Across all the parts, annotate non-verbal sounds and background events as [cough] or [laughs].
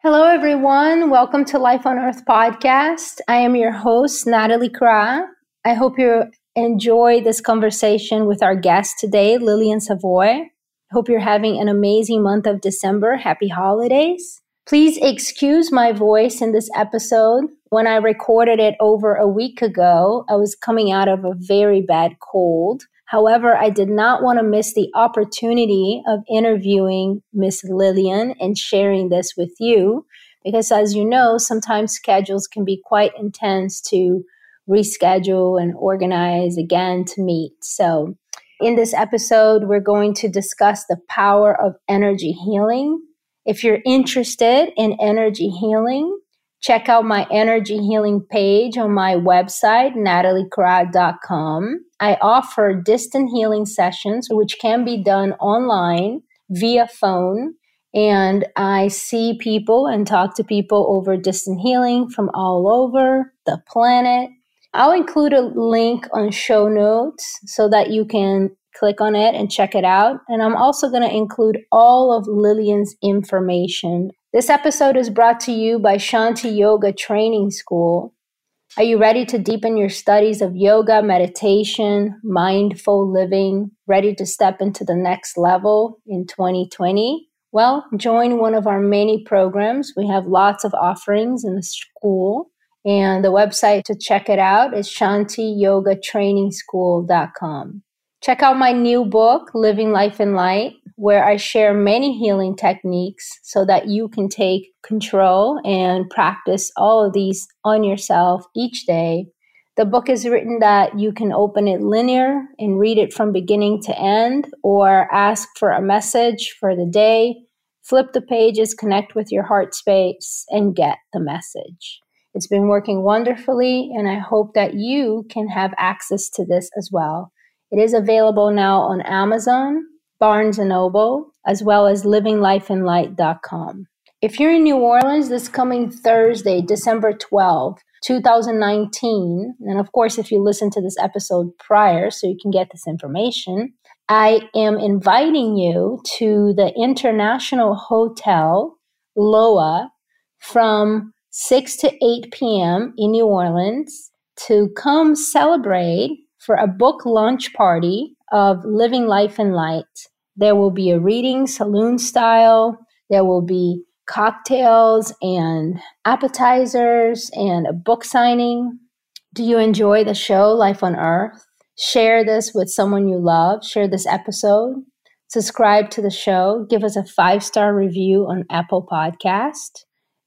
Hello, everyone. Welcome to Life on Earth podcast. I am your host, Natalie Kra. I hope you enjoy this conversation with our guest today, Lillian Savoy. Hope you're having an amazing month of December. Happy holidays. Please excuse my voice in this episode. When I recorded it over a week ago, I was coming out of a very bad cold. However, I did not want to miss the opportunity of interviewing Miss Lillian and sharing this with you because, as you know, sometimes schedules can be quite intense to reschedule and organize again to meet. So, in this episode, we're going to discuss the power of energy healing. If you're interested in energy healing, check out my energy healing page on my website, nataliekra.com. I offer distant healing sessions, which can be done online via phone. And I see people and talk to people over distant healing from all over the planet. I'll include a link on show notes so that you can click on it and check it out. And I'm also going to include all of Lillian's information. This episode is brought to you by Shanti Yoga Training School. Are you ready to deepen your studies of yoga, meditation, mindful living, ready to step into the next level in 2020? Well, join one of our many programs. We have lots of offerings in the school, and the website to check it out is shantiyogatrainingschool.com. Check out my new book, Living Life in Light, where I share many healing techniques so that you can take control and practice all of these on yourself each day. The book is written that you can open it linear and read it from beginning to end, or ask for a message for the day, flip the pages, connect with your heart space, and get the message. It's been working wonderfully, and I hope that you can have access to this as well. It is available now on Amazon, Barnes & Noble, as well as livinglifeinlight.com. If you're in New Orleans this coming Thursday, December 12th, 2019, and of course, if you listen to this episode prior so you can get this information, I am inviting you to the International Hotel Loa from 6 to 8 p.m. in New Orleans to come celebrate for a book launch party of Living Life in Light. There will be a reading, saloon style. There will be cocktails and appetizers and a book signing. Do you enjoy the show, Life on Earth? Share this with someone you love. Share this episode. Subscribe to the show. Give us a five star review on Apple Podcast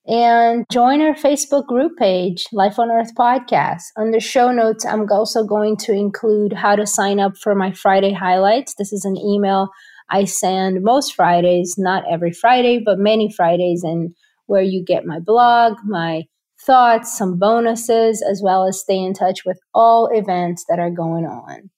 and join our Facebook group page, Life on Earth Podcast. On the show notes, I'm also going to include how to sign up for my Friday highlights. This is an email I send most Fridays, not every Friday, but many Fridays, and where you get my blog, my thoughts, some bonuses, as well as stay in touch with all events that are going on.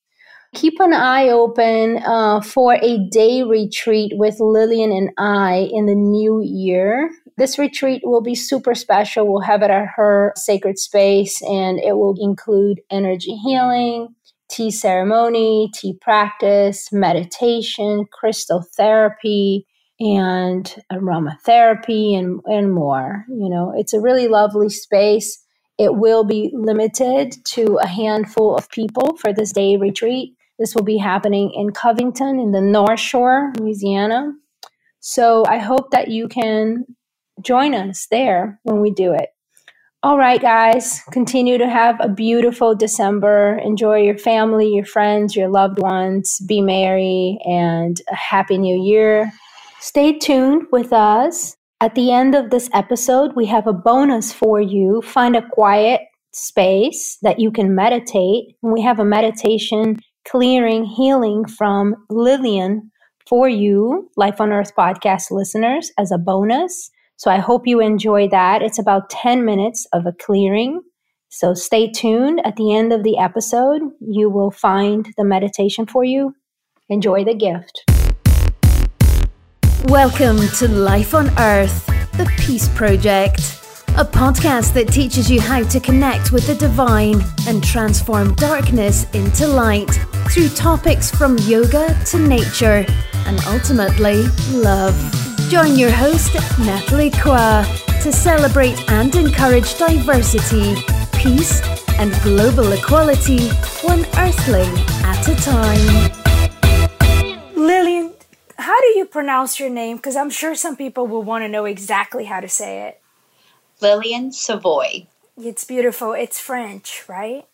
Keep an eye open uh, for a day retreat with Lillian and I in the new year. This retreat will be super special. We'll have it at her sacred space and it will include energy healing, tea ceremony, tea practice, meditation, crystal therapy, and aromatherapy and, and more. You know, it's a really lovely space. It will be limited to a handful of people for this day retreat. This will be happening in Covington in the North Shore, Louisiana. So I hope that you can join us there when we do it. All right, guys, continue to have a beautiful December. Enjoy your family, your friends, your loved ones. Be merry and a happy new year. Stay tuned with us. At the end of this episode, we have a bonus for you. Find a quiet space that you can meditate. We have a meditation clearing healing from Lillian for you, Life on Earth podcast listeners, as a bonus. So I hope you enjoy that. It's about 10 minutes of a clearing. So stay tuned. At the end of the episode, you will find the meditation for you. Enjoy the gift. Welcome to Life on Earth, the Peace Project, a podcast that teaches you how to connect with the divine and transform darkness into light through topics from yoga to nature and ultimately love. Join your host, Natalie Kra, to celebrate and encourage diversity, peace, and global equality, one earthling at a time. Lillian, how do you pronounce your name? Because I'm sure some people will want to know exactly how to say it. Lillian Savoy. It's beautiful. It's French, right?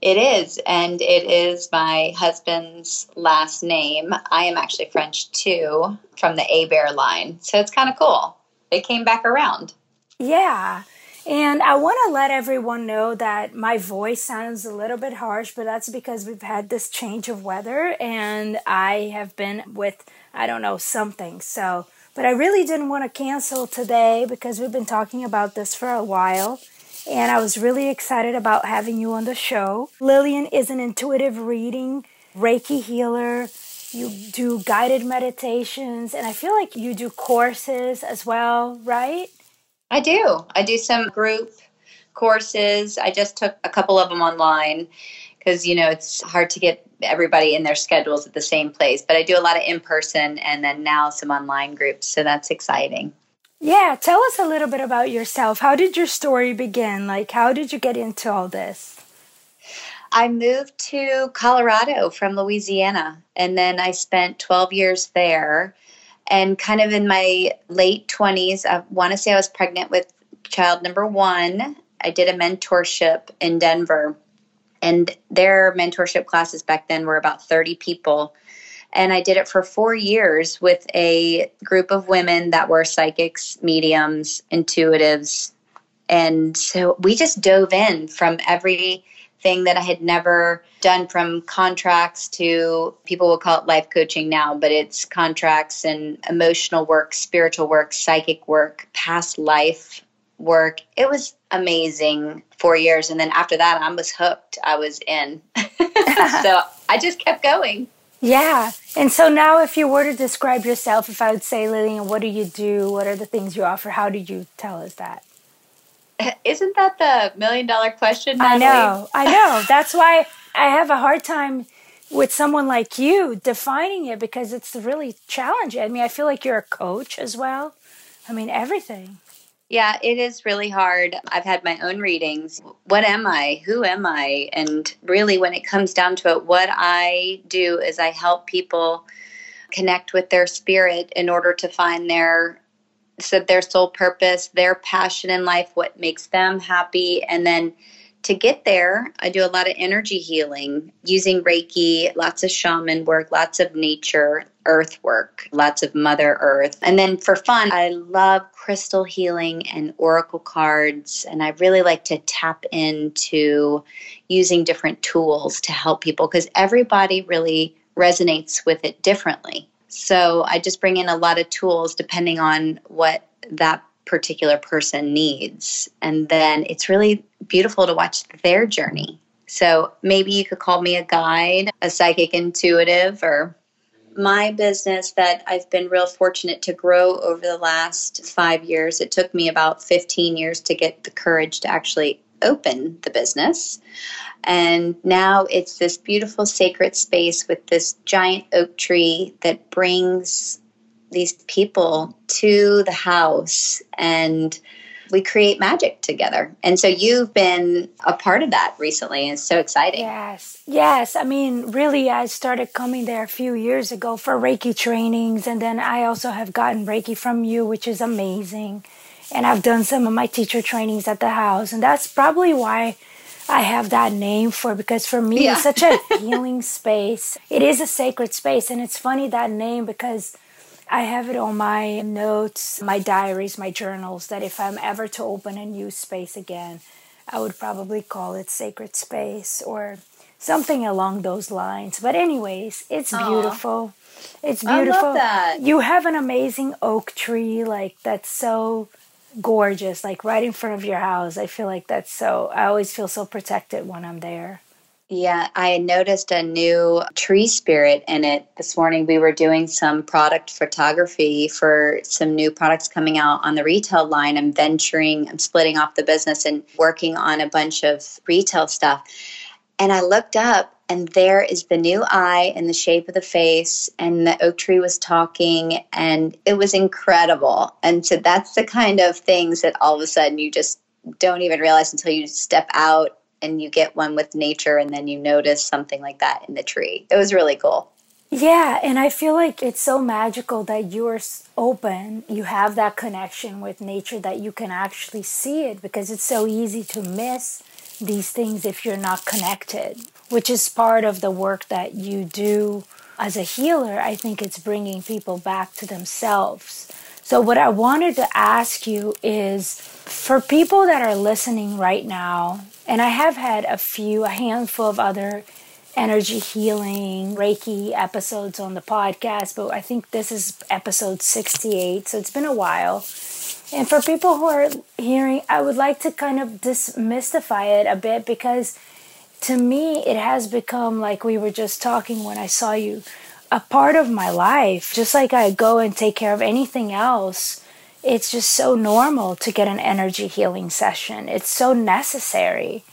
It is, and it is my husband's last name. I am actually French too, from the Hebert line. So it's kind of cool. It came back around. Yeah. And I want to let everyone know that my voice sounds a little bit harsh, but that's because we've had this change of weather and I have been with, I don't know, something. So, but I really didn't want to cancel today because we've been talking about this for a while and I was really excited about having you on the show. Lillian is an intuitive reading, Reiki healer. You do guided meditations, and I feel like you do courses as well, right? I do. I do some group courses. I just took a couple of them online because, you know, it's hard to get everybody in their schedules at the same place. But I do a lot of in person and then now some online groups. So that's exciting. Yeah, tell us a little bit about yourself. How did your story begin? Like, how did you get into all this? I moved to Colorado from Louisiana, and then I spent 12 years there. And kind of in my late 20s, I want to say I was pregnant with child number one. I did a mentorship in Denver, and their mentorship classes back then were about 30 people. And I did it for four years with a group of women that were psychics, mediums, intuitives. And so we just dove in from everything that I had never done from contracts to people will call it life coaching now, but it's contracts and emotional work, spiritual work, psychic work, past life work. It was amazing four years. And then after that, I was hooked. I was in. [laughs] so I just kept going. Yeah. And so now, if you were to describe yourself, if I would say, Lillian, what do you do? What are the things you offer? How do you tell us that? [laughs] Isn't that the million dollar question? Natalie? I know. I know. That's why I have a hard time with someone like you defining it because it's really challenging. I mean, I feel like you're a coach as well. I mean, everything. Yeah, it is really hard. I've had my own readings. What am I? Who am I? And really, when it comes down to it, what I do is I help people connect with their spirit in order to find their so their soul purpose, their passion in life, what makes them happy, and then to get there, I do a lot of energy healing using Reiki, lots of shaman work, lots of nature, earth work, lots of Mother Earth. And then for fun, I love crystal healing and oracle cards. And I really like to tap into using different tools to help people because everybody really resonates with it differently. So I just bring in a lot of tools depending on what that particular person needs. And then it's really beautiful to watch their journey. So maybe you could call me a guide, a psychic intuitive, or my business that I've been real fortunate to grow over the last five years. It took me about 15 years to get the courage to actually open the business. And now it's this beautiful sacred space with this giant oak tree that brings these people to the house and we create magic together. And so you've been a part of that recently. And it's so exciting. Yes. Yes. I mean, really, I started coming there a few years ago for Reiki trainings. And then I also have gotten Reiki from you, which is amazing. And I've done some of my teacher trainings at the house. And that's probably why I have that name for because for me yeah. it's such a [laughs] healing space. It is a sacred space and it's funny that name because I have it on my notes, my diaries, my journals that if I'm ever to open a new space again, I would probably call it sacred space or something along those lines. But anyways, it's Aww. beautiful. It's beautiful. You have an amazing oak tree like that's so gorgeous like right in front of your house. I feel like that's so I always feel so protected when I'm there. Yeah, I noticed a new tree spirit in it this morning. We were doing some product photography for some new products coming out on the retail line. I'm venturing, I'm splitting off the business and working on a bunch of retail stuff. And I looked up and there is the new eye and the shape of the face and the oak tree was talking and it was incredible and so that's the kind of things that all of a sudden you just don't even realize until you step out and you get one with nature and then you notice something like that in the tree it was really cool yeah, and I feel like it's so magical that you're open, you have that connection with nature that you can actually see it because it's so easy to miss these things if you're not connected, which is part of the work that you do as a healer. I think it's bringing people back to themselves. So, what I wanted to ask you is for people that are listening right now, and I have had a few, a handful of other energy healing, Reiki episodes on the podcast, but I think this is episode 68, so it's been a while. And for people who are hearing, I would like to kind of demystify it a bit because to me, it has become like we were just talking when I saw you a part of my life. Just like I go and take care of anything else, it's just so normal to get an energy healing session. It's so necessary.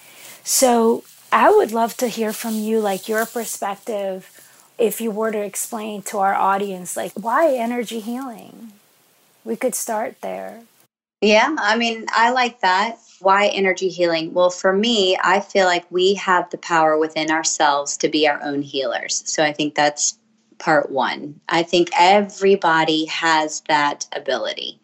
So I would love to hear from you, like your perspective, if you were to explain to our audience, like why energy healing? We could start there. Yeah, I mean, I like that. Why energy healing? Well, for me, I feel like we have the power within ourselves to be our own healers. So I think that's part one. I think everybody has that ability.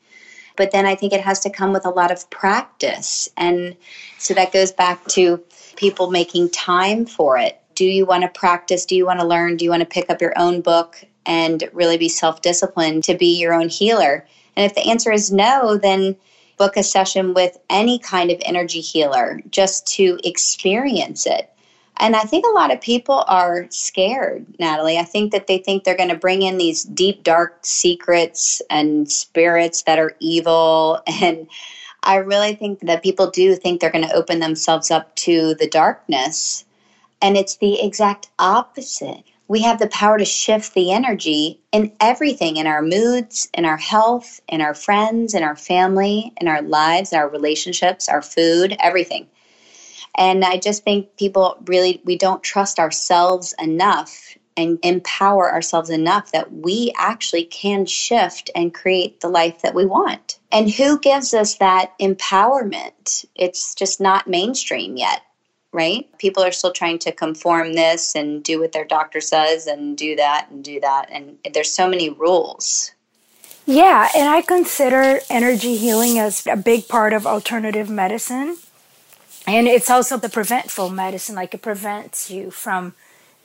But then I think it has to come with a lot of practice. And so that goes back to people making time for it. Do you want to practice? Do you want to learn? Do you want to pick up your own book and really be self disciplined to be your own healer? And if the answer is no, then book a session with any kind of energy healer just to experience it. And I think a lot of people are scared, Natalie. I think that they think they're going to bring in these deep, dark secrets and spirits that are evil. [laughs] And I really think that people do think they're going to open themselves up to the darkness. And it's the exact opposite we have the power to shift the energy in everything in our moods, in our health, in our friends, in our family, in our lives, our relationships, our food, everything. And I just think people really, we don't trust ourselves enough and empower ourselves enough that we actually can shift and create the life that we want. And who gives us that empowerment? It's just not mainstream yet right? People are still trying to conform this and do what their doctor says and do that and do that. And there's so many rules. Yeah, and I consider energy healing as a big part of alternative medicine. And it's also the preventful medicine, like it prevents you from,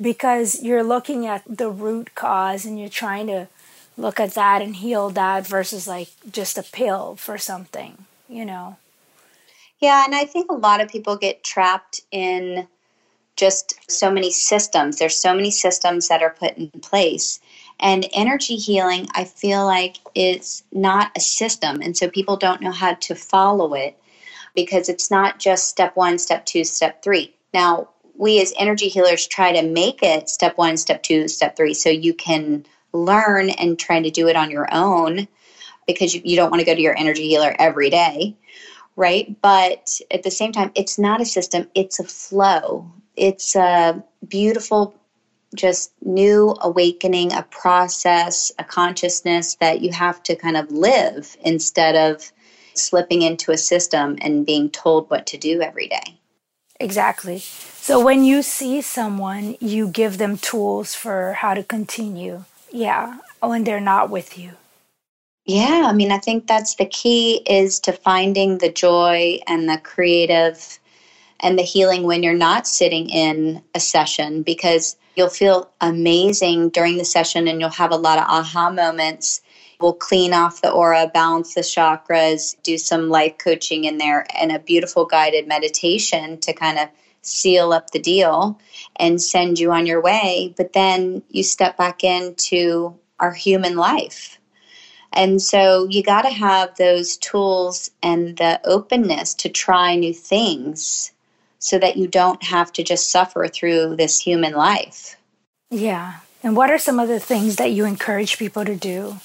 because you're looking at the root cause and you're trying to look at that and heal that versus like just a pill for something, you know? Yeah, and I think a lot of people get trapped in just so many systems. There's so many systems that are put in place. And energy healing, I feel like, is not a system. And so people don't know how to follow it because it's not just step one, step two, step three. Now, we as energy healers try to make it step one, step two, step three, so you can learn and try to do it on your own because you, you don't want to go to your energy healer every day right? But at the same time, it's not a system, it's a flow. It's a beautiful, just new awakening, a process, a consciousness that you have to kind of live instead of slipping into a system and being told what to do every day. Exactly. So when you see someone, you give them tools for how to continue. Yeah, when they're not with you. Yeah, I mean, I think that's the key is to finding the joy and the creative and the healing when you're not sitting in a session because you'll feel amazing during the session and you'll have a lot of aha moments. We'll clean off the aura, balance the chakras, do some life coaching in there, and a beautiful guided meditation to kind of seal up the deal and send you on your way. But then you step back into our human life and so you got to have those tools and the openness to try new things so that you don't have to just suffer through this human life. Yeah. And what are some of the things that you encourage people to do?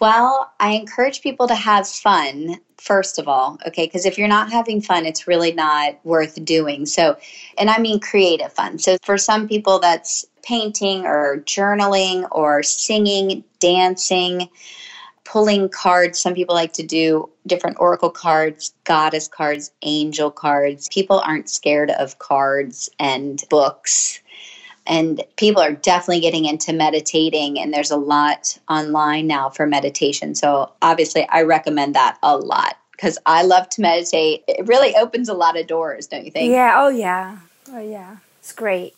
Well, I encourage people to have fun, first of all, okay? Because if you're not having fun, it's really not worth doing. So, and I mean creative fun. So, for some people, that's painting or journaling or singing, dancing, pulling cards. Some people like to do different oracle cards, goddess cards, angel cards. People aren't scared of cards and books. And people are definitely getting into meditating and there's a lot online now for meditation. So obviously i recommend that a lot because i love to meditate. It really opens a lot of doors don't you think? Yeah oh yeah. Oh yeah. It's great.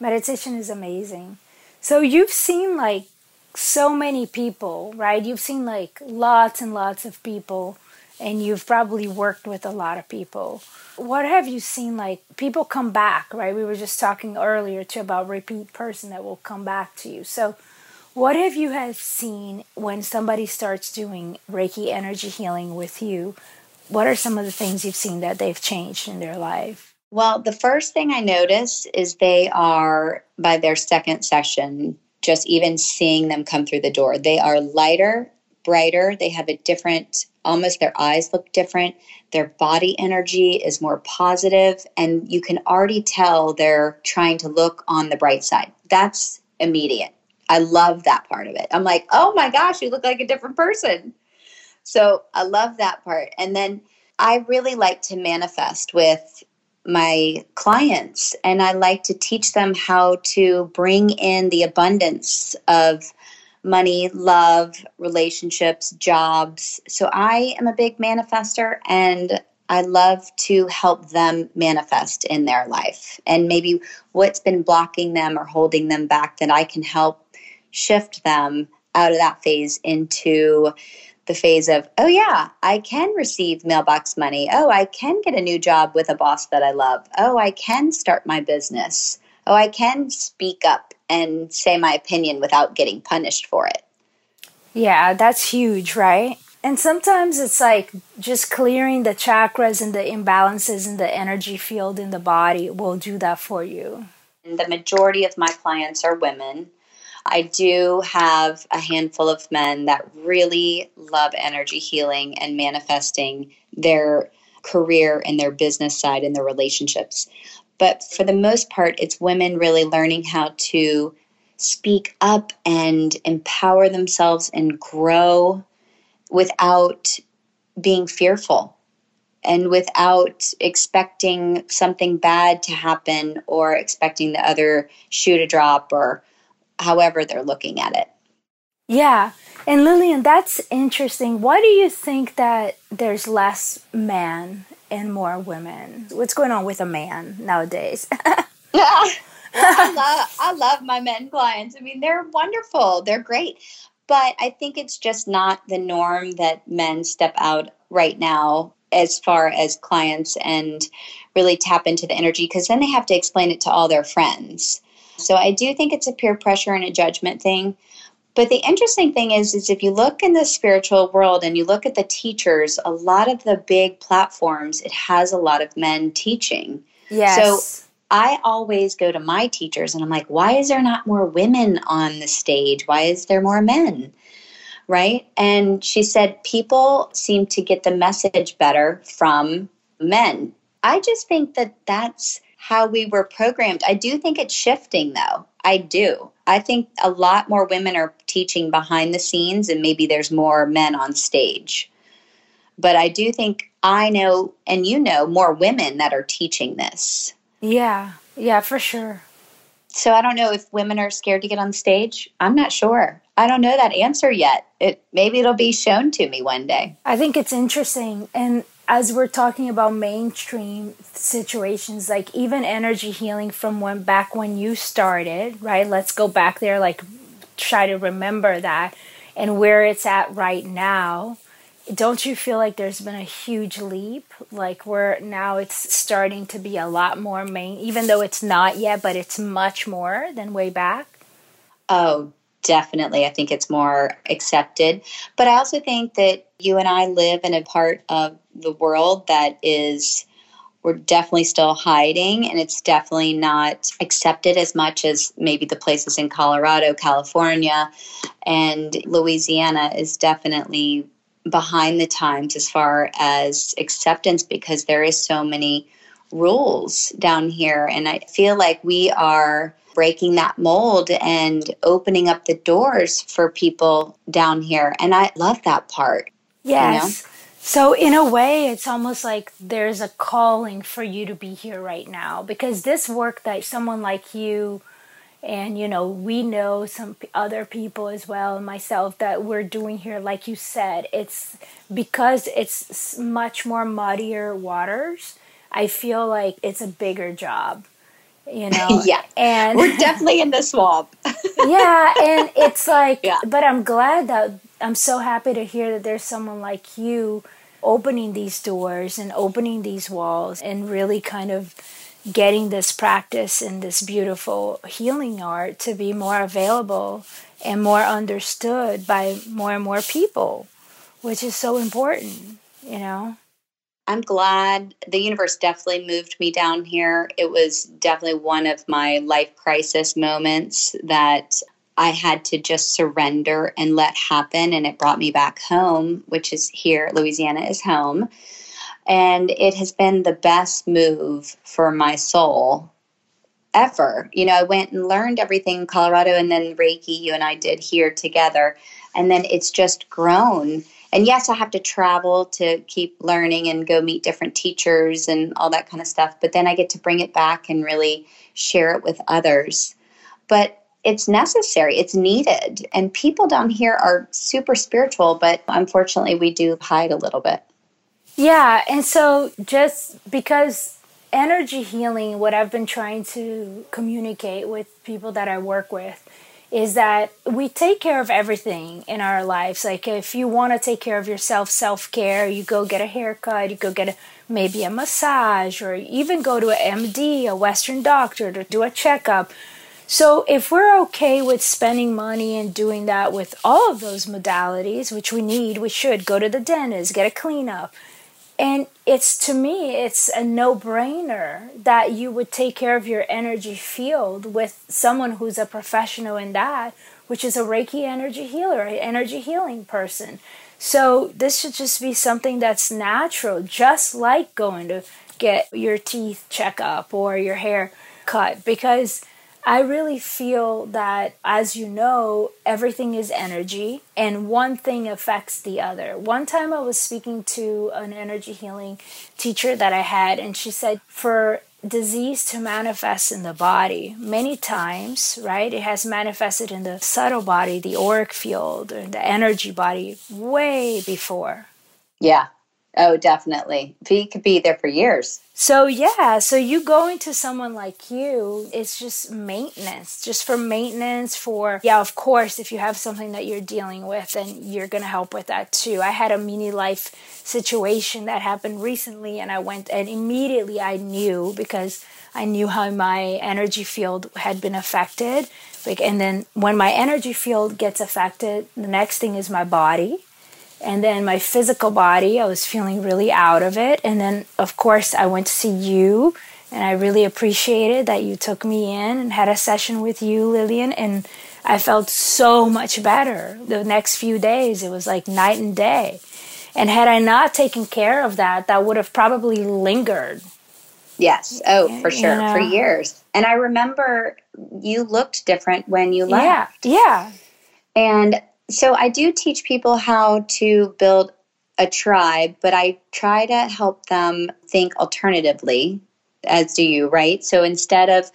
Meditation is amazing. So you've seen like so many people right? You've seen like lots and lots of people and you've probably worked with a lot of people. What have you seen like people come back right? We were just talking earlier too about repeat person that will come back to you. So what have you have seen when somebody starts doing reiki energy healing with you? What are some of the things you've seen that they've changed in their life? Well the first thing i notice is they are by their second session just even seeing them come through the door. They are lighter brighter. They have a different almost their eyes look different. Their body energy is more positive and you can already tell they're trying to look on the bright side. That's immediate. I love that part of it. I'm like oh my gosh you look like a different person. So i love that part. And then i really like to manifest with my clients and i like to teach them how to bring in the abundance of money, love, relationships, jobs. So I am a big manifester and I love to help them manifest in their life and maybe what's been blocking them or holding them back that I can help shift them out of that phase into the phase of, oh, yeah, I can receive mailbox money. Oh, I can get a new job with a boss that I love. Oh, I can start my business. Oh, I can speak up and say my opinion without getting punished for it. Yeah, that's huge, right? And sometimes it's like just clearing the chakras and the imbalances in the energy field in the body will do that for you. And the majority of my clients are women. I do have a handful of men that really love energy healing and manifesting their career and their business side and their relationships. But for the most part, it's women really learning how to speak up and empower themselves and grow without being fearful and without expecting something bad to happen or expecting the other shoe to drop or however they're looking at it. Yeah. And Lillian, that's interesting. Why do you think that there's less men and more women. What's going on with a man nowadays? yeah. [laughs] I love I love my men clients. I mean, they're wonderful. They're great. But I think it's just not the norm that men step out right now as far as clients and really tap into the energy because then they have to explain it to all their friends. So I do think it's a peer pressure and a judgment thing. But the interesting thing is, is if you look in the spiritual world and you look at the teachers, a lot of the big platforms, it has a lot of men teaching. Yes. So I always go to my teachers and I'm like, why is there not more women on the stage? Why is there more men? Right. And she said, people seem to get the message better from men. I just think that that's how we were programmed. I do think it's shifting though. I do. I think a lot more women are teaching behind the scenes and maybe there's more men on stage. But I do think I know and you know more women that are teaching this. Yeah. Yeah, for sure. So I don't know if women are scared to get on stage. I'm not sure. I don't know that answer yet. It maybe it'll be shown to me one day. I think it's interesting and as we're talking about mainstream situations like even energy healing from when back when you started right? Let's go back there like try to remember that and where it's at right now. Don't you feel like there's been a huge leap? Like where now it's starting to be a lot more main even though it's not yet but it's much more than way back? Oh definitely. I think it's more accepted. But I also think that you and I live in a part of the world that is we're definitely still hiding and it's definitely not accepted as much as maybe the places in Colorado, California, and Louisiana is definitely behind the times as far as acceptance because there is so many rules down here and I feel like we are breaking that mold and opening up the doors for people down here and I love that part. Yes. You know? So, in a way, it's almost like there's a calling for you to be here right now because this work that someone like you and you know we know some other people as well myself that we're doing here like you said it's because it's much more muddier waters i feel like it's a bigger job you know [laughs] yeah and we're definitely in the swamp [laughs] yeah and it's like yeah. but i'm glad that i'm so happy to hear that there's someone like you opening these doors and opening these walls and really kind of getting this practice and this beautiful healing art to be more available and more understood by more and more people, which is so important, you know? I'm glad the universe definitely moved me down here. It was definitely one of my life crisis moments that I had to just surrender and let happen. And it brought me back home, which is here. Louisiana is home. And it has been the best move for my soul ever. You know, I went and learned everything in Colorado and then Reiki, you and I did here together. And then it's just grown. And yes, I have to travel to keep learning and go meet different teachers and all that kind of stuff. But then I get to bring it back and really share it with others. But it's necessary, it's needed. And people down here are super spiritual, but unfortunately, we do hide a little bit. Yeah, and so just because energy healing, what I've been trying to communicate with people that I work with, is that we take care of everything in our lives. Like if you want to take care of yourself, self care, you go get a haircut, you go get a, maybe a massage, or even go to an MD, a Western doctor, to do a checkup. So, if we're okay with spending money and doing that with all of those modalities, which we need, we should go to the dentist, get a cleanup, and it's to me, it's a no brainer that you would take care of your energy field with someone who's a professional in that, which is a Reiki energy healer, an energy healing person. So this should just be something that's natural, just like going to get your teeth check up or your hair cut, because I really feel that, as you know, everything is energy and one thing affects the other. One time I was speaking to an energy healing teacher that I had, and she said, for disease to manifest in the body, many times, right, it has manifested in the subtle body, the auric field, the energy body way before. Yeah, Oh, definitely. He could be there for years. So, yeah, so you going to someone like you, it's just maintenance, just for maintenance, for, yeah, of course, if you have something that you're dealing with, then you're going to help with that too. I had a mini life situation that happened recently, and I went and immediately I knew because I knew how my energy field had been affected. Like, and then when my energy field gets affected, the next thing is my body and then my physical body, I was feeling really out of it. And then, of course, I went to see you, and I really appreciated that you took me in and had a session with you, Lillian. And I felt so much better. The next few days, it was like night and day. And had I not taken care of that, that would have probably lingered. Yes. Oh, for sure. You know? For years. And I remember you looked different when you left. Yeah. Yeah. And so I do teach people how to build a tribe, but I try to help them think alternatively, as do you, right? So instead of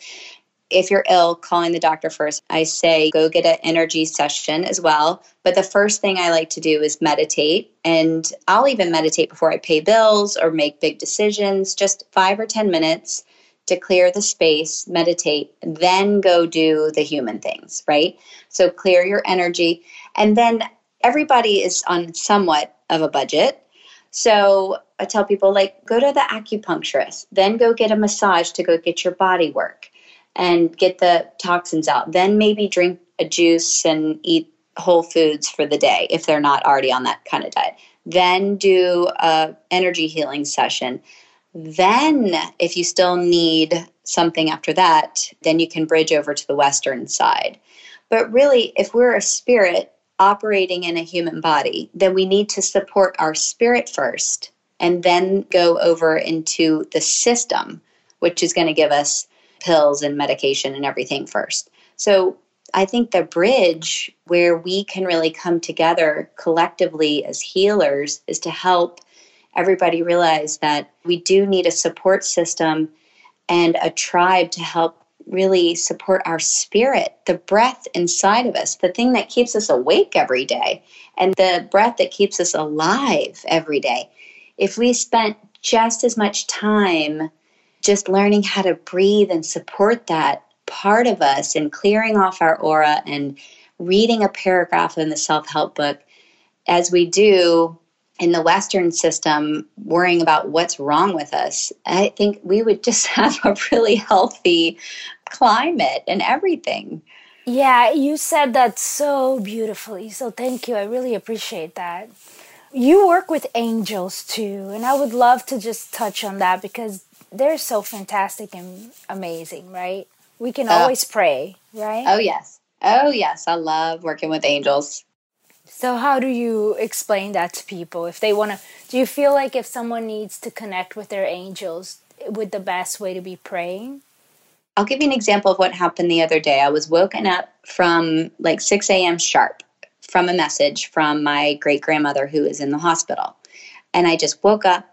if you're ill, calling the doctor first, I say go get an energy session as well. But the first thing I like to do is meditate. And I'll even meditate before I pay bills or make big decisions, just five or 10 minutes to clear the space, meditate, then go do the human things, right? So clear your energy. And then everybody is on somewhat of a budget. So I tell people, like, go to the acupuncturist, then go get a massage to go get your body work and get the toxins out. Then maybe drink a juice and eat whole foods for the day if they're not already on that kind of diet. Then do a energy healing session. Then, if you still need something after that, then you can bridge over to the Western side. But really, if we're a spirit operating in a human body, then we need to support our spirit first and then go over into the system, which is going to give us pills and medication and everything first. So I think the bridge where we can really come together collectively as healers is to help everybody realize that we do need a support system and a tribe to help really support our spirit, the breath inside of us, the thing that keeps us awake every day, and the breath that keeps us alive every day. If we spent just as much time just learning how to breathe and support that part of us and clearing off our aura and reading a paragraph in the self help book as we do in the Western system, worrying about what's wrong with us, I think we would just [laughs] have a really healthy climate and everything. Yeah, you said that so beautifully. So thank you. I really appreciate that. You work with angels too, and I would love to just touch on that because they're so fantastic and amazing, right? We can oh. always pray, right? Oh, yes. Oh, yes. I love working with angels. So, how do you explain that to people if they want to? Do you feel like if someone needs to connect with their angels, would the best way to be praying? I'll give you an example of what happened the other day. I was woken up from like 6 a.m. sharp from a message from my great grandmother who is in the hospital. And I just woke up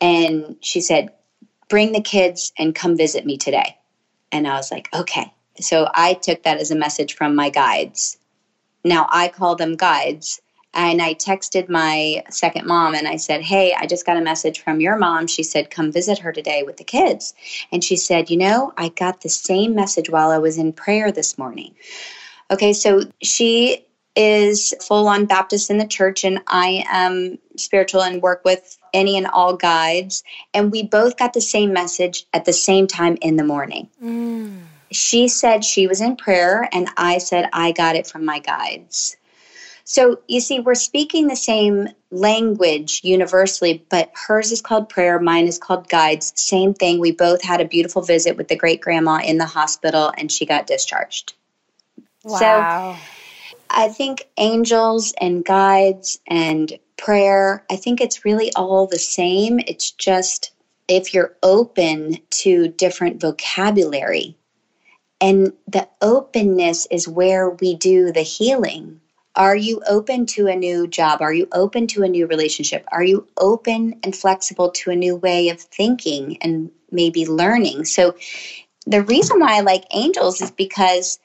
and she said, Bring the kids and come visit me today. And I was like, Okay. So I took that as a message from my guides. Now I call them guides and I texted my second mom and I said, Hey, I just got a message from your mom. She said, Come visit her today with the kids. And she said, You know, I got the same message while I was in prayer this morning. Okay, so she is full on Baptist in the church, and I am spiritual and work with any and all guides. And we both got the same message at the same time in the morning. Mm. She said she was in prayer, and I said I got it from my guides. So you see, we're speaking the same language universally, but hers is called prayer, mine is called guides. Same thing. We both had a beautiful visit with the great grandma in the hospital, and she got discharged. Wow. So I think angels and guides and prayer, I think it's really all the same. It's just if you're open to different vocabulary. And the openness is where we do the healing are you open to a new job? Are you open to a new relationship? Are you open and flexible to a new way of thinking and maybe learning? So, the reason why I like angels is because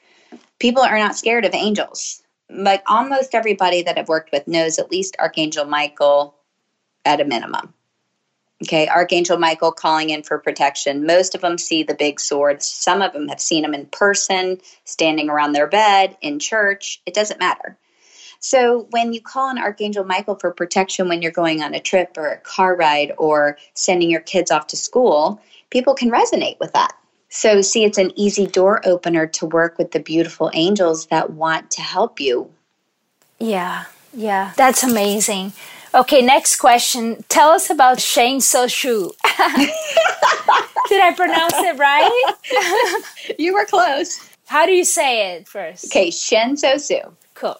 people are not scared of angels. Like almost everybody that I've worked with knows at least Archangel Michael at a minimum. Okay, Archangel Michael calling in for protection. Most of them see the big swords. Some of them have seen them in person, standing around their bed, in church. It doesn't matter. So when you call on Archangel Michael for protection when you're going on a trip or a car ride or sending your kids off to school, people can resonate with that. So, see, it's an easy door opener to work with the beautiful angels that want to help you. Yeah, yeah, that's amazing. Okay, next question. Tell us about Shane So Shu. Did I pronounce it right? you were close. How do you say it first? Okay, Shen So Su. Cool.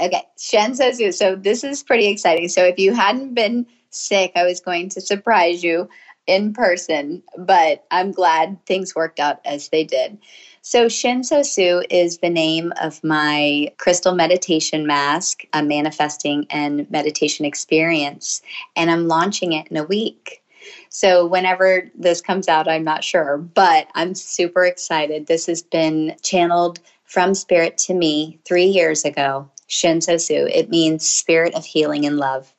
Okay, Shen says. So this is pretty exciting. So if you hadn't been sick, I was going to surprise you in person, but I'm glad things worked out as they did. So Shinso Su is the name of my crystal meditation mask, a manifesting and meditation experience, and I'm launching it in a week. So whenever this comes out, I'm not sure, but I'm super excited. This has been channeled from spirit to me 3 years ago Shinsosu. It means spirit of healing and love.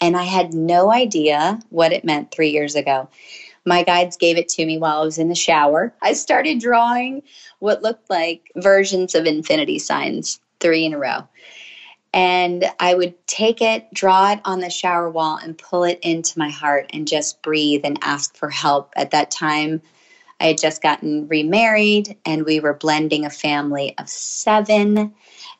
And I had no idea what it meant three years ago. My guides gave it to me while I was in the shower. I started drawing what looked like versions of infinity signs, three in a row. And I would take it, draw it on the shower wall, and pull it into my heart and just breathe and ask for help. At that time, I had just gotten remarried and we were blending a family of seven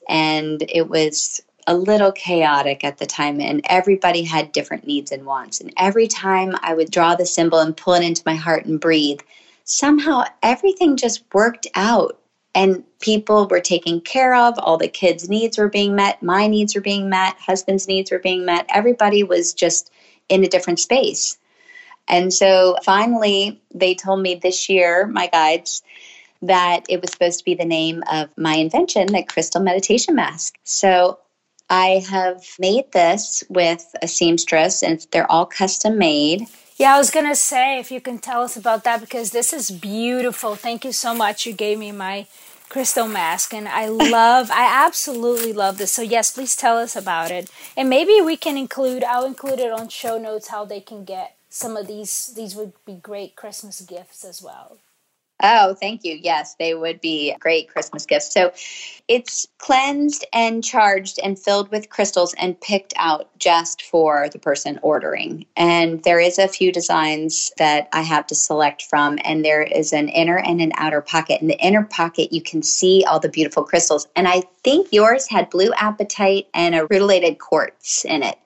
and it was a little chaotic at the time, and everybody had different needs and wants. And every time I would draw the symbol and pull it into my heart and breathe, somehow everything just worked out. And people were taken care of. All the kids' needs were being met. My needs were being met. Husband's needs were being met. Everybody was just in a different space. And so finally, they told me this year, my guides, that it was supposed to be the name of my invention, the crystal meditation mask. So I have made this with a seamstress, and they're all custom made. Yeah, I was gonna say if you can tell us about that because this is beautiful. Thank you so much. You gave me my crystal mask, and I [laughs] love, I absolutely love this. So yes, please tell us about it, and maybe we can include. I'll include it on show notes how they can get some of these. These would be great Christmas gifts as well. Oh, thank you. Yes, they would be great Christmas gifts. So it's cleansed and charged and filled with crystals and picked out just for the person ordering. And there is a few designs that I have to select from, and there is an inner and an outer pocket. In the inner pocket, you can see all the beautiful crystals. And I think yours had blue apatite and a rutilated quartz in it.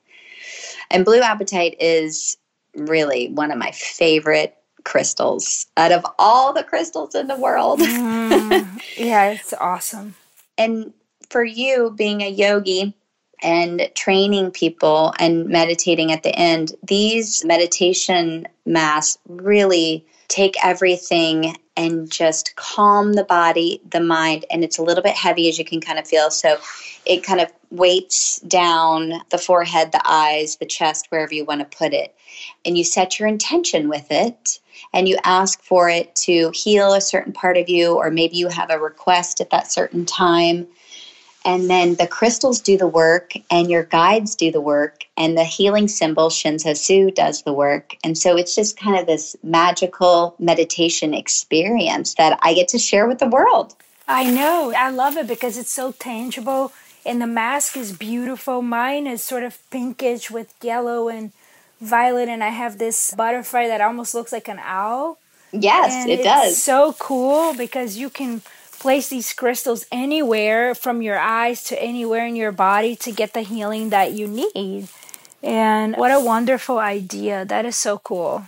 And blue apatite is really one of my favorite crystals out of all the crystals in the world. [laughs] mm, yeah, it's awesome. And for you being a yogi and training people and meditating at the end, these meditation masks really take everything and just calm the body, the mind, and it's a little bit heavy as you can kind of feel. So it kind of weights down the forehead, the eyes, the chest, wherever you want to put it. And you set your intention with it and you ask for it to heal a certain part of you, or maybe you have a request at that certain time. And then the crystals do the work, and your guides do the work, and the healing symbol Shinzo Su does the work. And so it's just kind of this magical meditation experience that I get to share with the world. I know. I love it because it's so tangible, and the mask is beautiful. Mine is sort of pinkish with yellow and violet and I have this butterfly that almost looks like an owl. Yes, and it does. So cool because you can place these crystals anywhere from your eyes to anywhere in your body to get the healing that you need. And what a wonderful idea. That is so cool.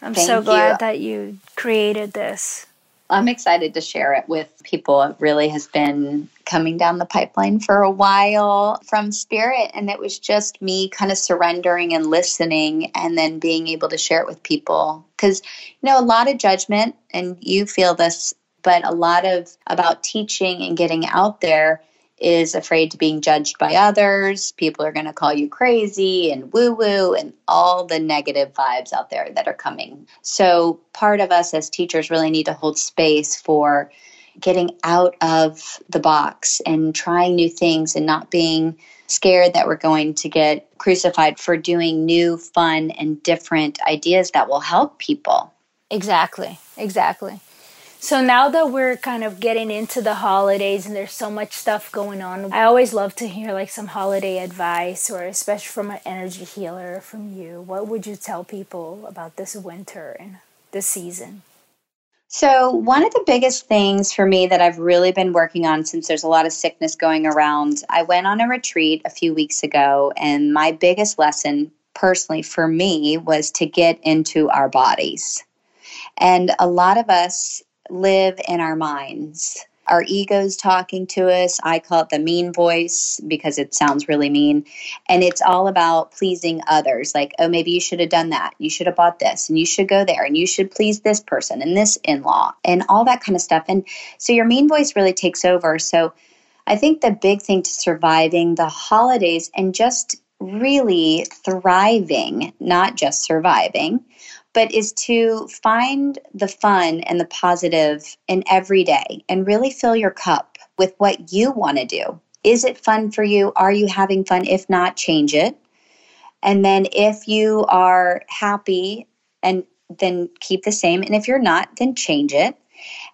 I'm Thank so glad you. that you created this. I'm excited to share it with people. It really has been coming down the pipeline for a while from spirit. And it was just me kind of surrendering and listening and then being able to share it with people. Because, you know, a lot of judgment, and you feel this, but a lot of about teaching and getting out there is afraid to being judged by others. People are going to call you crazy and woo woo and all the negative vibes out there that are coming. So, part of us as teachers really need to hold space for getting out of the box and trying new things and not being scared that we're going to get crucified for doing new, fun, and different ideas that will help people. Exactly. Exactly. So now that we're kind of getting into the holidays and there's so much stuff going on, I always love to hear like some holiday advice or especially from an energy healer from you. What would you tell people about this winter and this season? So, one of the biggest things for me that I've really been working on since there's a lot of sickness going around, I went on a retreat a few weeks ago, and my biggest lesson personally for me was to get into our bodies. And a lot of us live in our minds. Our ego's talking to us. I call it the mean voice because it sounds really mean. And it's all about pleasing others. Like, oh, maybe you should have done that. You should have bought this and you should go there and you should please this person and this in law and all that kind of stuff. And so your mean voice really takes over. So I think the big thing to surviving the holidays and just really thriving, not just surviving, but is to find the fun and the positive in every day and really fill your cup with what you want to do. Is it fun for you? Are you having fun? If not, change it. And then if you are happy and then keep the same and if you're not, then change it.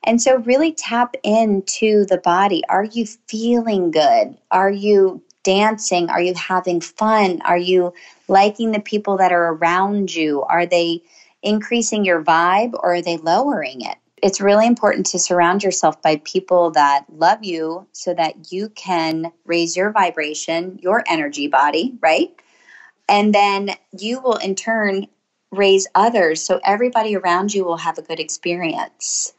And so really tap into the body. Are you feeling good? Are you dancing? Are you having fun? Are you liking the people that are around you? Are they increasing your vibe or are they lowering it? it's really important to surround yourself by people that love you so that you can raise your vibration, your energy body, right? And then you will in turn raise others so everybody around you will have a good experience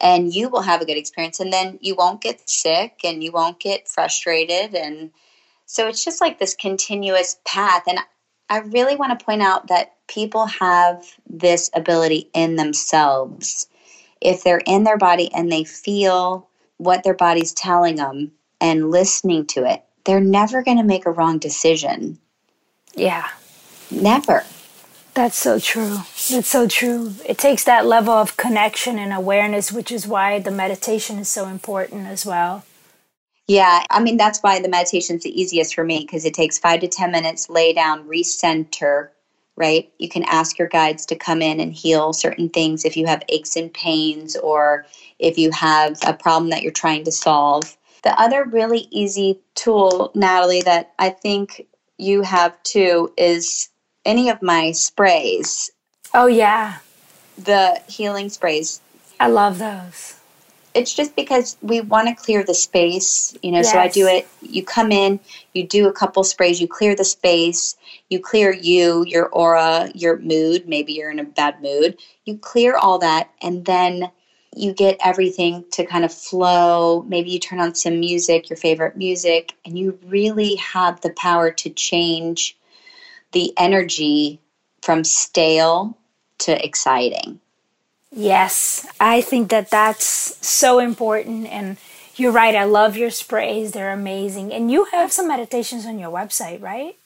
and you will have a good experience and then you won't get sick and you won't get frustrated and so it's just like this continuous path and I really want to point out that people have this ability in themselves if they're in their body and they feel what their body's telling them and listening to it, they're never going to make a wrong decision. Yeah. Never. That's so true. That's so true. It takes that level of connection and awareness, which is why the meditation is so important as well. Yeah, I mean, that's why the meditation is the easiest for me because it takes five to 10 minutes, lay down, recenter, right? You can ask your guides to come in and heal certain things if you have aches and pains or if you have a problem that you're trying to solve. The other really easy tool, Natalie, that I think you have too is any of my sprays. Oh, yeah. The healing sprays. I love those it's just because we want to clear the space, you know. Yes. So I do it. You come in, you do a couple sprays, you clear the space, you clear you, your aura, your mood. Maybe you're in a bad mood. You clear all that, and then you get everything to kind of flow. Maybe you turn on some music, your favorite music, and you really have the power to change the energy from stale to exciting. Yes, I think that that's so important. And you're right. I love your sprays. They're amazing. And you have some meditations on your website, right?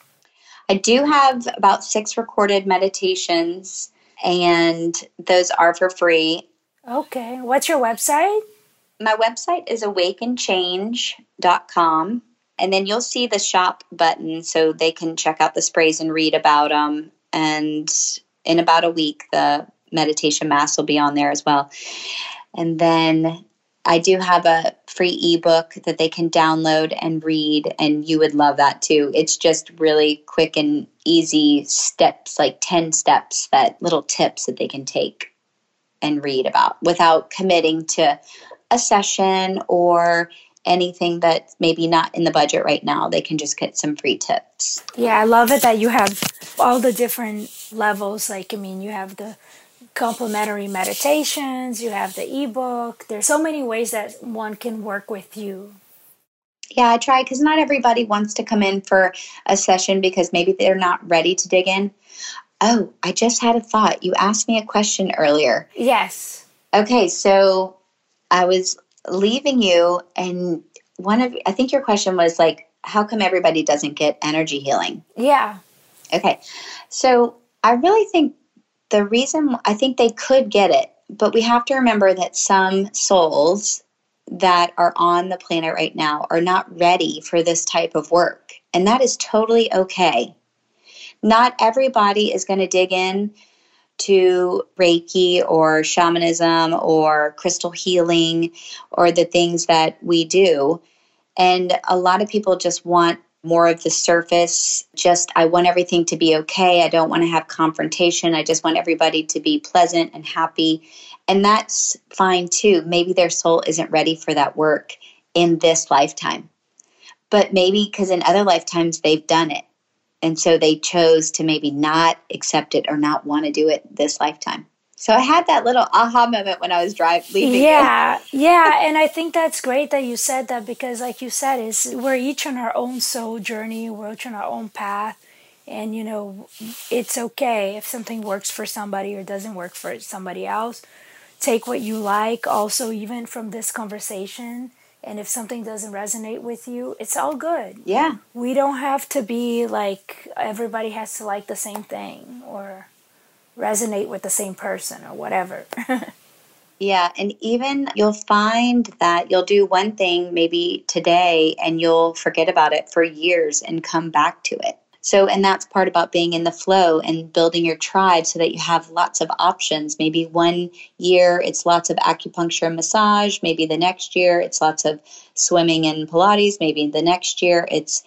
I do have about six recorded meditations, and those are for free. Okay. What's your website? My website is awakenchange.com. And then you'll see the shop button so they can check out the sprays and read about them. And in about a week, the meditation mass will be on there as well. And then I do have a free ebook that they can download and read, and you would love that too. It's just really quick and easy steps, like 10 steps, that little tips that they can take and read about without committing to a session or anything that's maybe not in the budget right now. They can just get some free tips. Yeah, I love it that you have all the different levels. Like, I mean, you have the complimentary meditations, you have the ebook. There's so many ways that one can work with you. Yeah, I try because not everybody wants to come in for a session because maybe they're not ready to dig in. Oh, I just had a thought. You asked me a question earlier. Yes. Okay, so I was leaving you, and one of I think your question was like, how come everybody doesn't get energy healing? Yeah. Okay, so I really think the reason I think they could get it, but we have to remember that some souls that are on the planet right now are not ready for this type of work. And that is totally okay. Not everybody is going to dig in to Reiki or shamanism or crystal healing or the things that we do. And a lot of people just want more of the surface. Just, I want everything to be okay. I don't want to have confrontation. I just want everybody to be pleasant and happy. And that's fine too. Maybe their soul isn't ready for that work in this lifetime. But maybe because in other lifetimes they've done it. And so they chose to maybe not accept it or not want to do it this lifetime. So I had that little aha moment when I was driving leaving. Yeah, yeah, and I think that's great that you said that because, like you said, is we're each on our own soul journey, we're each on our own path, and you know, it's okay if something works for somebody or doesn't work for somebody else. Take what you like, also even from this conversation. And if something doesn't resonate with you, it's all good. Yeah. We don't have to be like everybody has to like the same thing or resonate with the same person or whatever. [laughs] yeah, and even you'll find that you'll do one thing maybe today and you'll forget about it for years and come back to it. So, and that's part about being in the flow and building your tribe so that you have lots of options. Maybe one year it's lots of acupuncture and massage. Maybe the next year it's lots of swimming and Pilates. Maybe the next year it's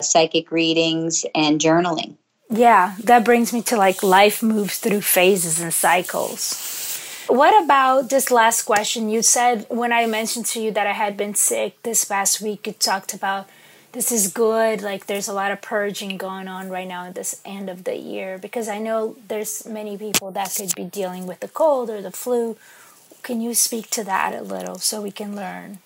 psychic readings and journaling. Yeah, that brings me to like life moves through phases and cycles. What about this last question? You said when I mentioned to you that I had been sick this past week, you talked about this is good. Like there's a lot of purging going on right now at this end of the year because I know there's many people that could be dealing with the cold or the flu. Can you speak to that a little so we can learn?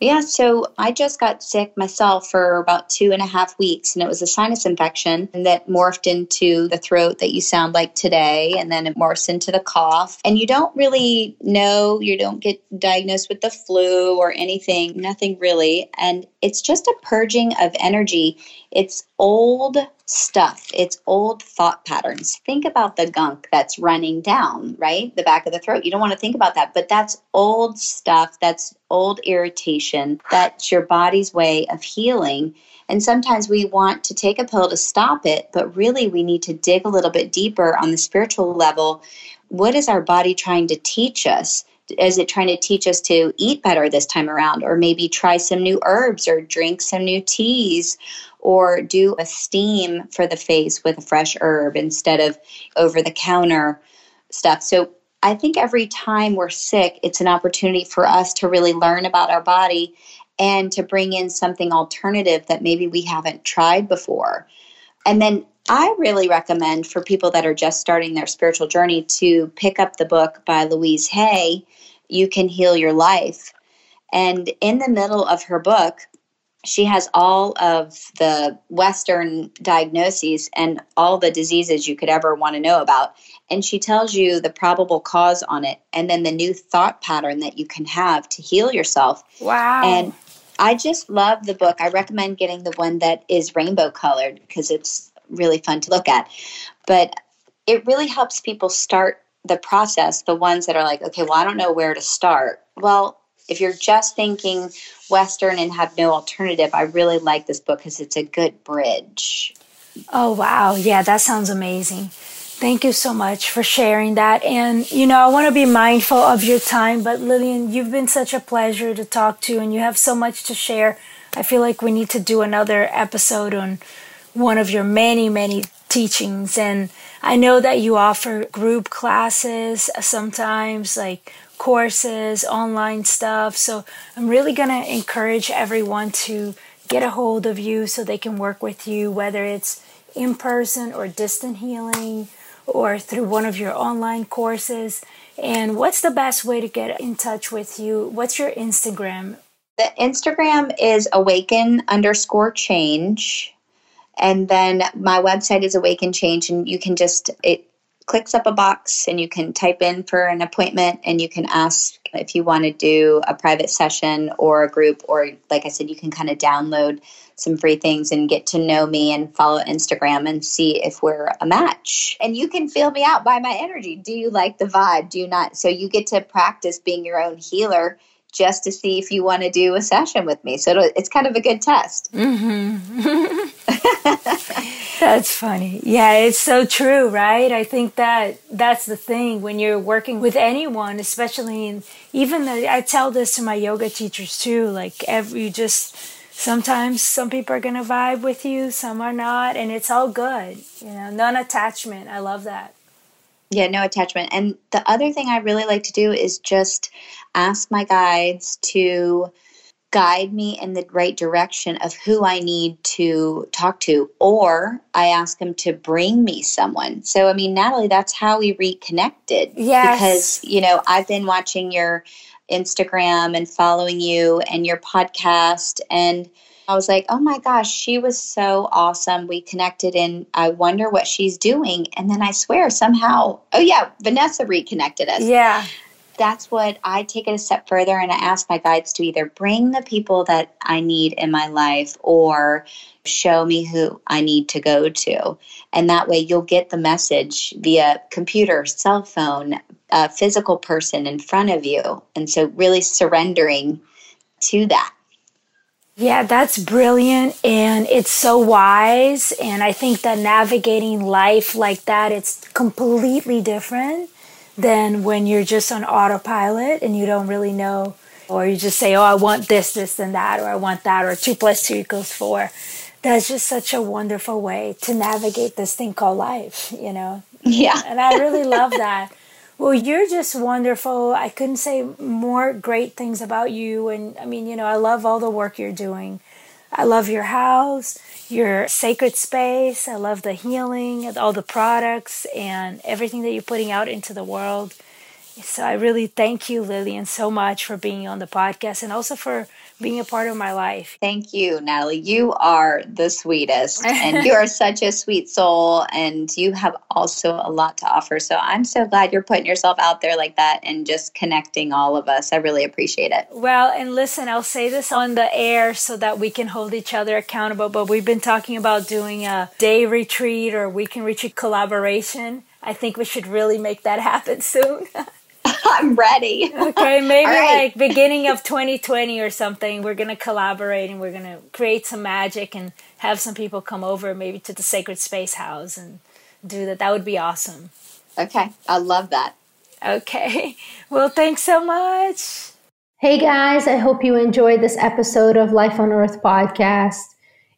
Yeah, so I just got sick myself for about two and a half weeks, and it was a sinus infection that morphed into the throat that you sound like today, and then it morphs into the cough. And you don't really know, you don't get diagnosed with the flu or anything, nothing really. And it's just a purging of energy. It's old stuff. It's old thought patterns. Think about the gunk that's running down, right? The back of the throat. You don't want to think about that, but that's old stuff. That's old irritation. That's your body's way of healing. And sometimes we want to take a pill to stop it, but really we need to dig a little bit deeper on the spiritual level. What is our body trying to teach us? Is it trying to teach us to eat better this time around? Or maybe try some new herbs or drink some new teas or do a steam for the face with a fresh herb instead of over the counter stuff. So i think every time we're sick it's an opportunity for us to really learn about our body and to bring in something alternative that maybe we haven't tried before. And then I really recommend for people that are just starting their spiritual journey to pick up the book by Louise Hay, You Can Heal Your Life. And in the middle of her book, she has all of the Western diagnoses and all the diseases you could ever want to know about. And she tells you the probable cause on it and then the new thought pattern that you can have to heal yourself. Wow. And I just love the book. I recommend getting the one that is rainbow colored because it's really fun to look at. But it really helps people start the process, the ones that are like, okay, well, I don't know where to start. Well, if you're just thinking Western and have no alternative, I really like this book because it's a good bridge. Oh, wow. Yeah, that sounds amazing. Thank you so much for sharing that. And, you know, I want to be mindful of your time, but Lillian, you've been such a pleasure to talk to and you have so much to share. I feel like we need to do another episode on one of your many, many teachings. And I know that you offer group classes uh, sometimes, like courses, online stuff. So I'm really going to encourage everyone to get a hold of you so they can work with you, whether it's in person or distant healing or through one of your online courses. And what's the best way to get in touch with you? What's your Instagram? The Instagram is awaken underscore change. And then my website is Awaken Change, and you can just, it clicks up a box and you can type in for an appointment and you can ask if you want to do a private session or a group, or like I said, you can kind of download some free things and get to know me and follow Instagram and see if we're a match. And you can feel me out by my energy. Do you like the vibe? Do you not? So you get to practice being your own healer just to see if you want to do a session with me. So it's kind of a good test. Mm-hmm. [laughs] that's funny. Yeah, it's so true, right? I think that that's the thing when you're working with anyone, especially in even the, I tell this to my yoga teachers too. Like every you just sometimes some people are gonna vibe with you, some are not, and it's all good. You know, non attachment. I love that. Yeah, no attachment. And the other thing I really like to do is just ask my guides to guide me in the right direction of who I need to talk to, or I ask them to bring me someone. So, I mean, Natalie, that's how we reconnected. Yes. Because, you know, I've been watching your Instagram and following you and your podcast and I was like, oh my gosh, she was so awesome. We connected and I wonder what she's doing. And then I swear somehow, oh yeah, Vanessa reconnected us. Yeah. That's what I take it a step further and I ask my guides to either bring the people that I need in my life or show me who I need to go to. And that way you'll get the message via computer, cell phone, a physical person in front of you. And so really surrendering to that. Yeah, that's brilliant and it's so wise and I think that navigating life like that it's completely different than when you're just on autopilot and you don't really know or you just say, "Oh, I want this, this and that or I want that or 2 plus 2 equals 4." That's just such a wonderful way to navigate this thing called life, you know. Yeah. and I really love that. Well, you're just wonderful. I couldn't say more great things about you. And I mean, you know, I love all the work you're doing. I love your house, your sacred space. I love the healing all the products and everything that you're putting out into the world. So I really thank you, Lillian, so much for being on the podcast and also for being a part of my life. Thank you, Natalie. You are the sweetest, and you are [laughs] such a sweet soul, and you have also a lot to offer. So I'm so glad you're putting yourself out there like that and just connecting all of us. I really appreciate it. Well, and listen, I'll say this on the air so that we can hold each other accountable, but we've been talking about doing a day retreat or we weekend retreat collaboration. I think we should really make that happen soon. [laughs] [laughs] I'm ready. Okay, maybe right. like beginning of 2020 or something, we're going to collaborate and we're going to create some magic and have some people come over maybe to the Sacred Space House and do that. That would be awesome. Okay, I love that. Okay, [laughs] well, thanks so much. Hey guys, I hope you enjoyed this episode of Life on Earth podcast.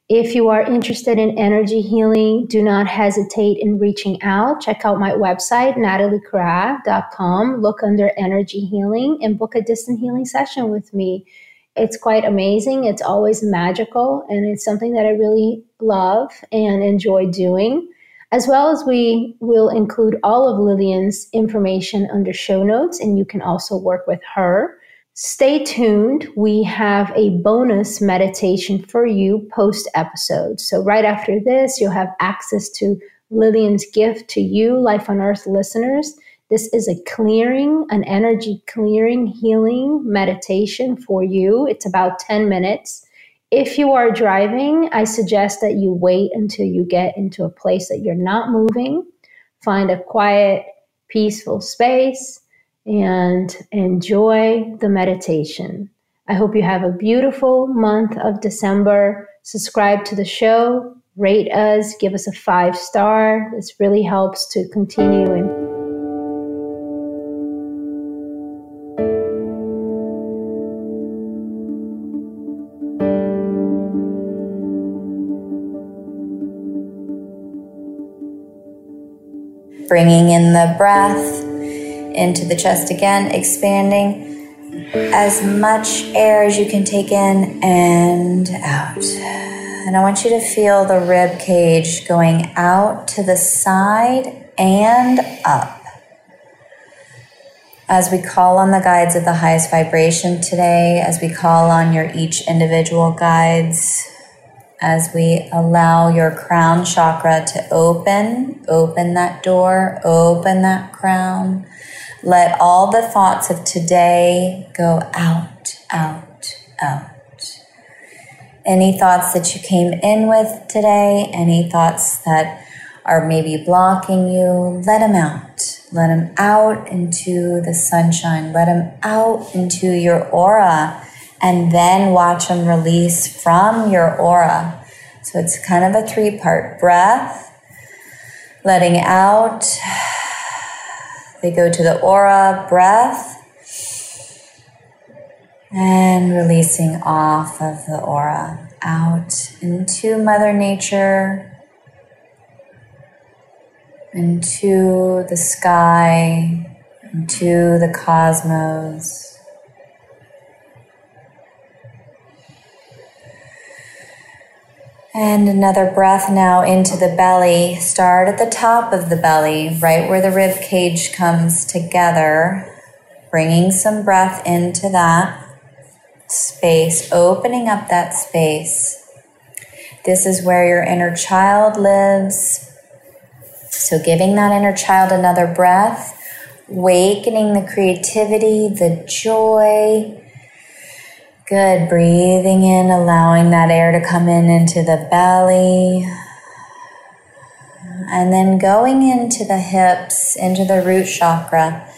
If you are interested in energy healing, do not hesitate in reaching out. Check out my website, nataliekra.com. Look under energy healing and book a distant healing session with me. It's quite amazing. It's always magical, and it's something that I really love and enjoy doing. As well as we will include all of Lillian's information under show notes, and you can also work with her. Stay tuned. We have a bonus meditation for you post episode. So, right after this, you'll have access to Lillian's gift to you, Life on Earth listeners. This is a clearing, an energy clearing, healing meditation for you. It's about 10 minutes. If you are driving, I suggest that you wait until you get into a place that you're not moving. Find a quiet, peaceful space and enjoy the meditation. I hope you have a beautiful month of December. Subscribe to the show, rate us, give us a five star. This really helps to continue and bringing in the breath into the chest again, expanding as much air as you can take in and out. And I want you to feel the rib cage going out to the side and up. As we call on the guides of the highest vibration today, as we call on your each individual guides, as we allow your crown chakra to open, open that door, open that crown let all the thoughts of today go out, out, out. Any thoughts that you came in with today, any thoughts that are maybe blocking you, let them out. Let them out into the sunshine. Let them out into your aura and then watch them release from your aura. So it's kind of a three part breath, letting out they go to the aura, breath, and releasing off of the aura out into Mother Nature, into the sky, into the cosmos. And another breath now into the belly. Start at the top of the belly, right where the rib cage comes together. Bringing some breath into that space, opening up that space. This is where your inner child lives. So, giving that inner child another breath, awakening the creativity, the joy, Good. Breathing in, allowing that air to come in into the belly. And then going into the hips, into the root chakra,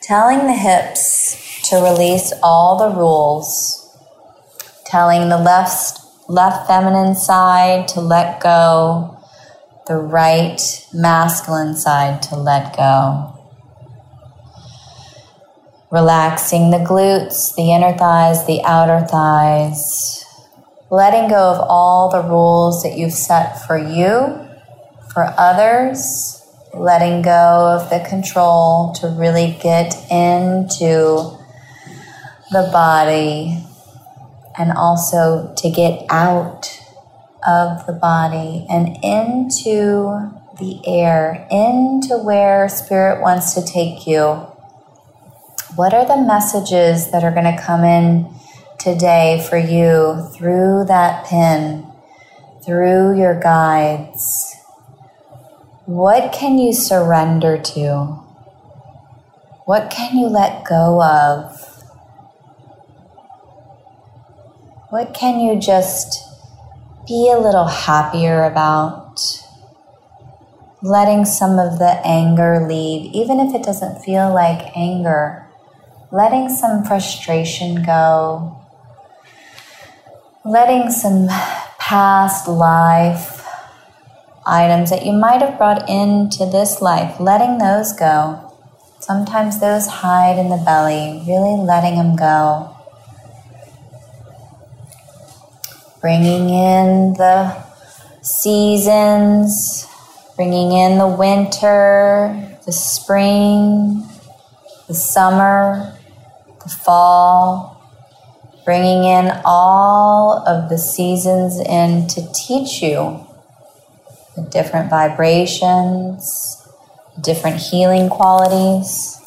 telling the hips to release all the rules, telling the left, left feminine side to let go, the right masculine side to let go relaxing the glutes, the inner thighs, the outer thighs, letting go of all the rules that you've set for you, for others, letting go of the control to really get into the body. And also to get out of the body and into the air, into where Spirit wants to take you. What are the messages that are going to come in today for you through that pin, through your guides? What can you surrender to? What can you let go of? What can you just be a little happier about? Letting some of the anger leave, even if it doesn't feel like anger. Letting some frustration go. Letting some past life items that you might have brought into this life, letting those go. Sometimes those hide in the belly, really letting them go. bringing in the seasons, bringing in the winter, the spring, the summer, the fall, bringing in all of the seasons in to teach you the different vibrations, different healing qualities.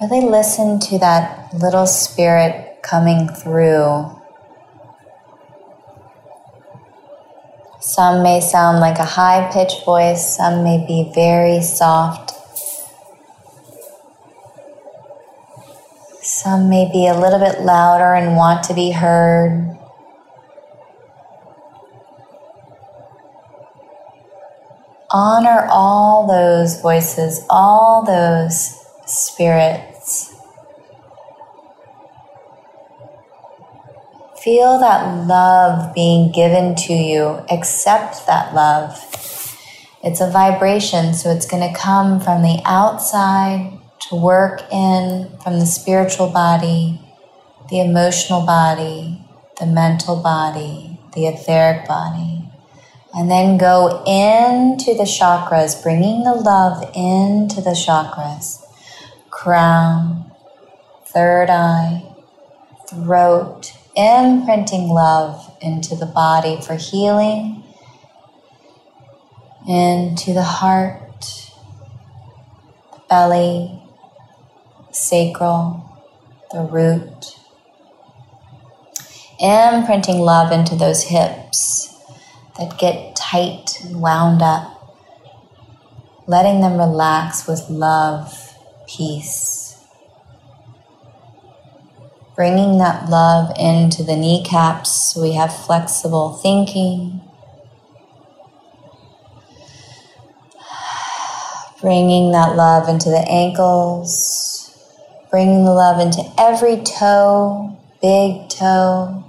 Really listen to that little spirit coming through. Some may sound like a high pitched voice, some may be very soft. Some may be a little bit louder and want to be heard. Honor all those voices, all those spirits. Feel that love being given to you. Accept that love. It's a vibration, so it's going to come from the outside to work in from the spiritual body, the emotional body, the mental body, the etheric body. And then go into the chakras, bringing the love into the chakras crown, third eye, throat, imprinting love into the body for healing, into the heart, the belly, sacral, the root. Imprinting love into those hips that get tight and wound up, letting them relax with love, peace bringing that love into the kneecaps. So we have flexible thinking. Bringing that love into the ankles, bringing the love into every toe, big toe,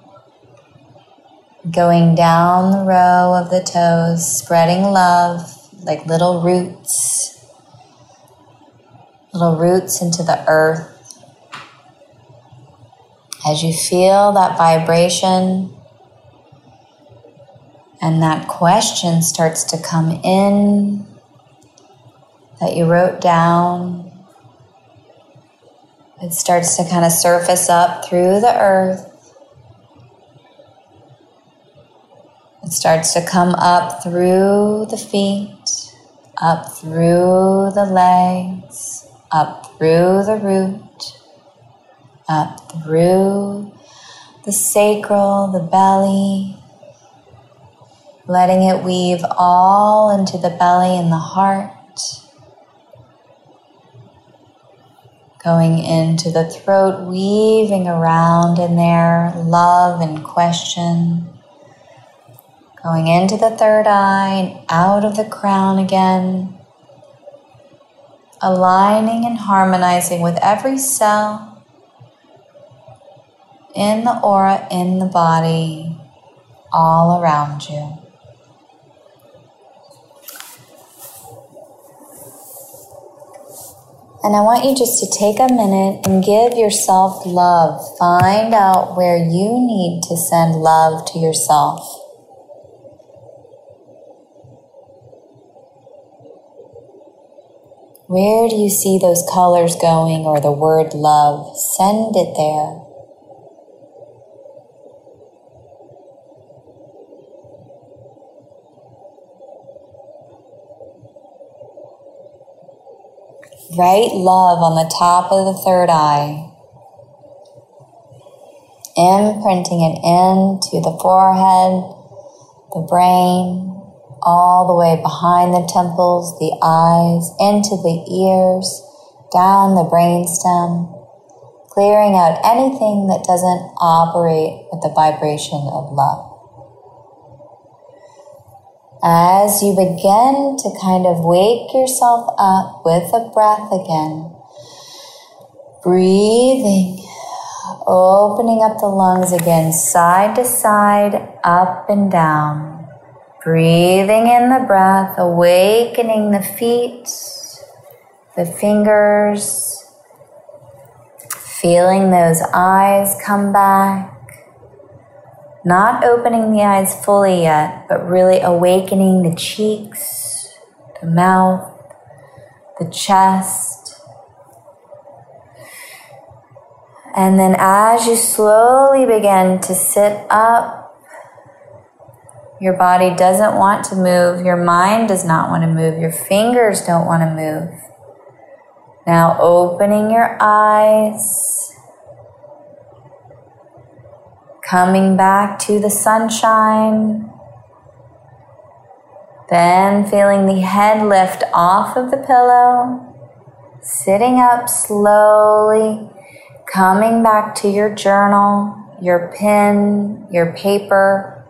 going down the row of the toes, spreading love like little roots, little roots into the earth as you feel that vibration and that question starts to come in that you wrote down, it starts to kind of surface up through the earth. It starts to come up through the feet, up through the legs, up through the root up through the sacral, the belly, letting it weave all into the belly and the heart, going into the throat, weaving around in there, love and question. Going into the third eye and out of the crown again, aligning and harmonizing with every cell in the aura, in the body, all around you. And I want you just to take a minute and give yourself love. Find out where you need to send love to yourself. Where do you see those colors going or the word love? Send it there. Write love on the top of the third eye, imprinting it into the forehead, the brain, all the way behind the temples, the eyes, into the ears, down the brainstem, clearing out anything that doesn't operate with the vibration of love as you begin to kind of wake yourself up with a breath again, breathing, opening up the lungs again, side to side, up and down, breathing in the breath, awakening the feet, the fingers, feeling those eyes come back not opening the eyes fully yet, but really awakening the cheeks, the mouth, the chest. And then as you slowly begin to sit up, your body doesn't want to move, your mind does not want to move, your fingers don't want to move. Now opening your eyes coming back to the sunshine. Then feeling the head lift off of the pillow, sitting up slowly, coming back to your journal, your pen, your paper,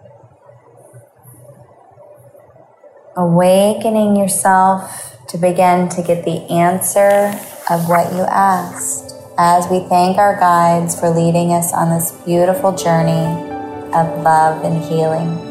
awakening yourself to begin to get the answer of what you asked as we thank our guides for leading us on this beautiful journey of love and healing.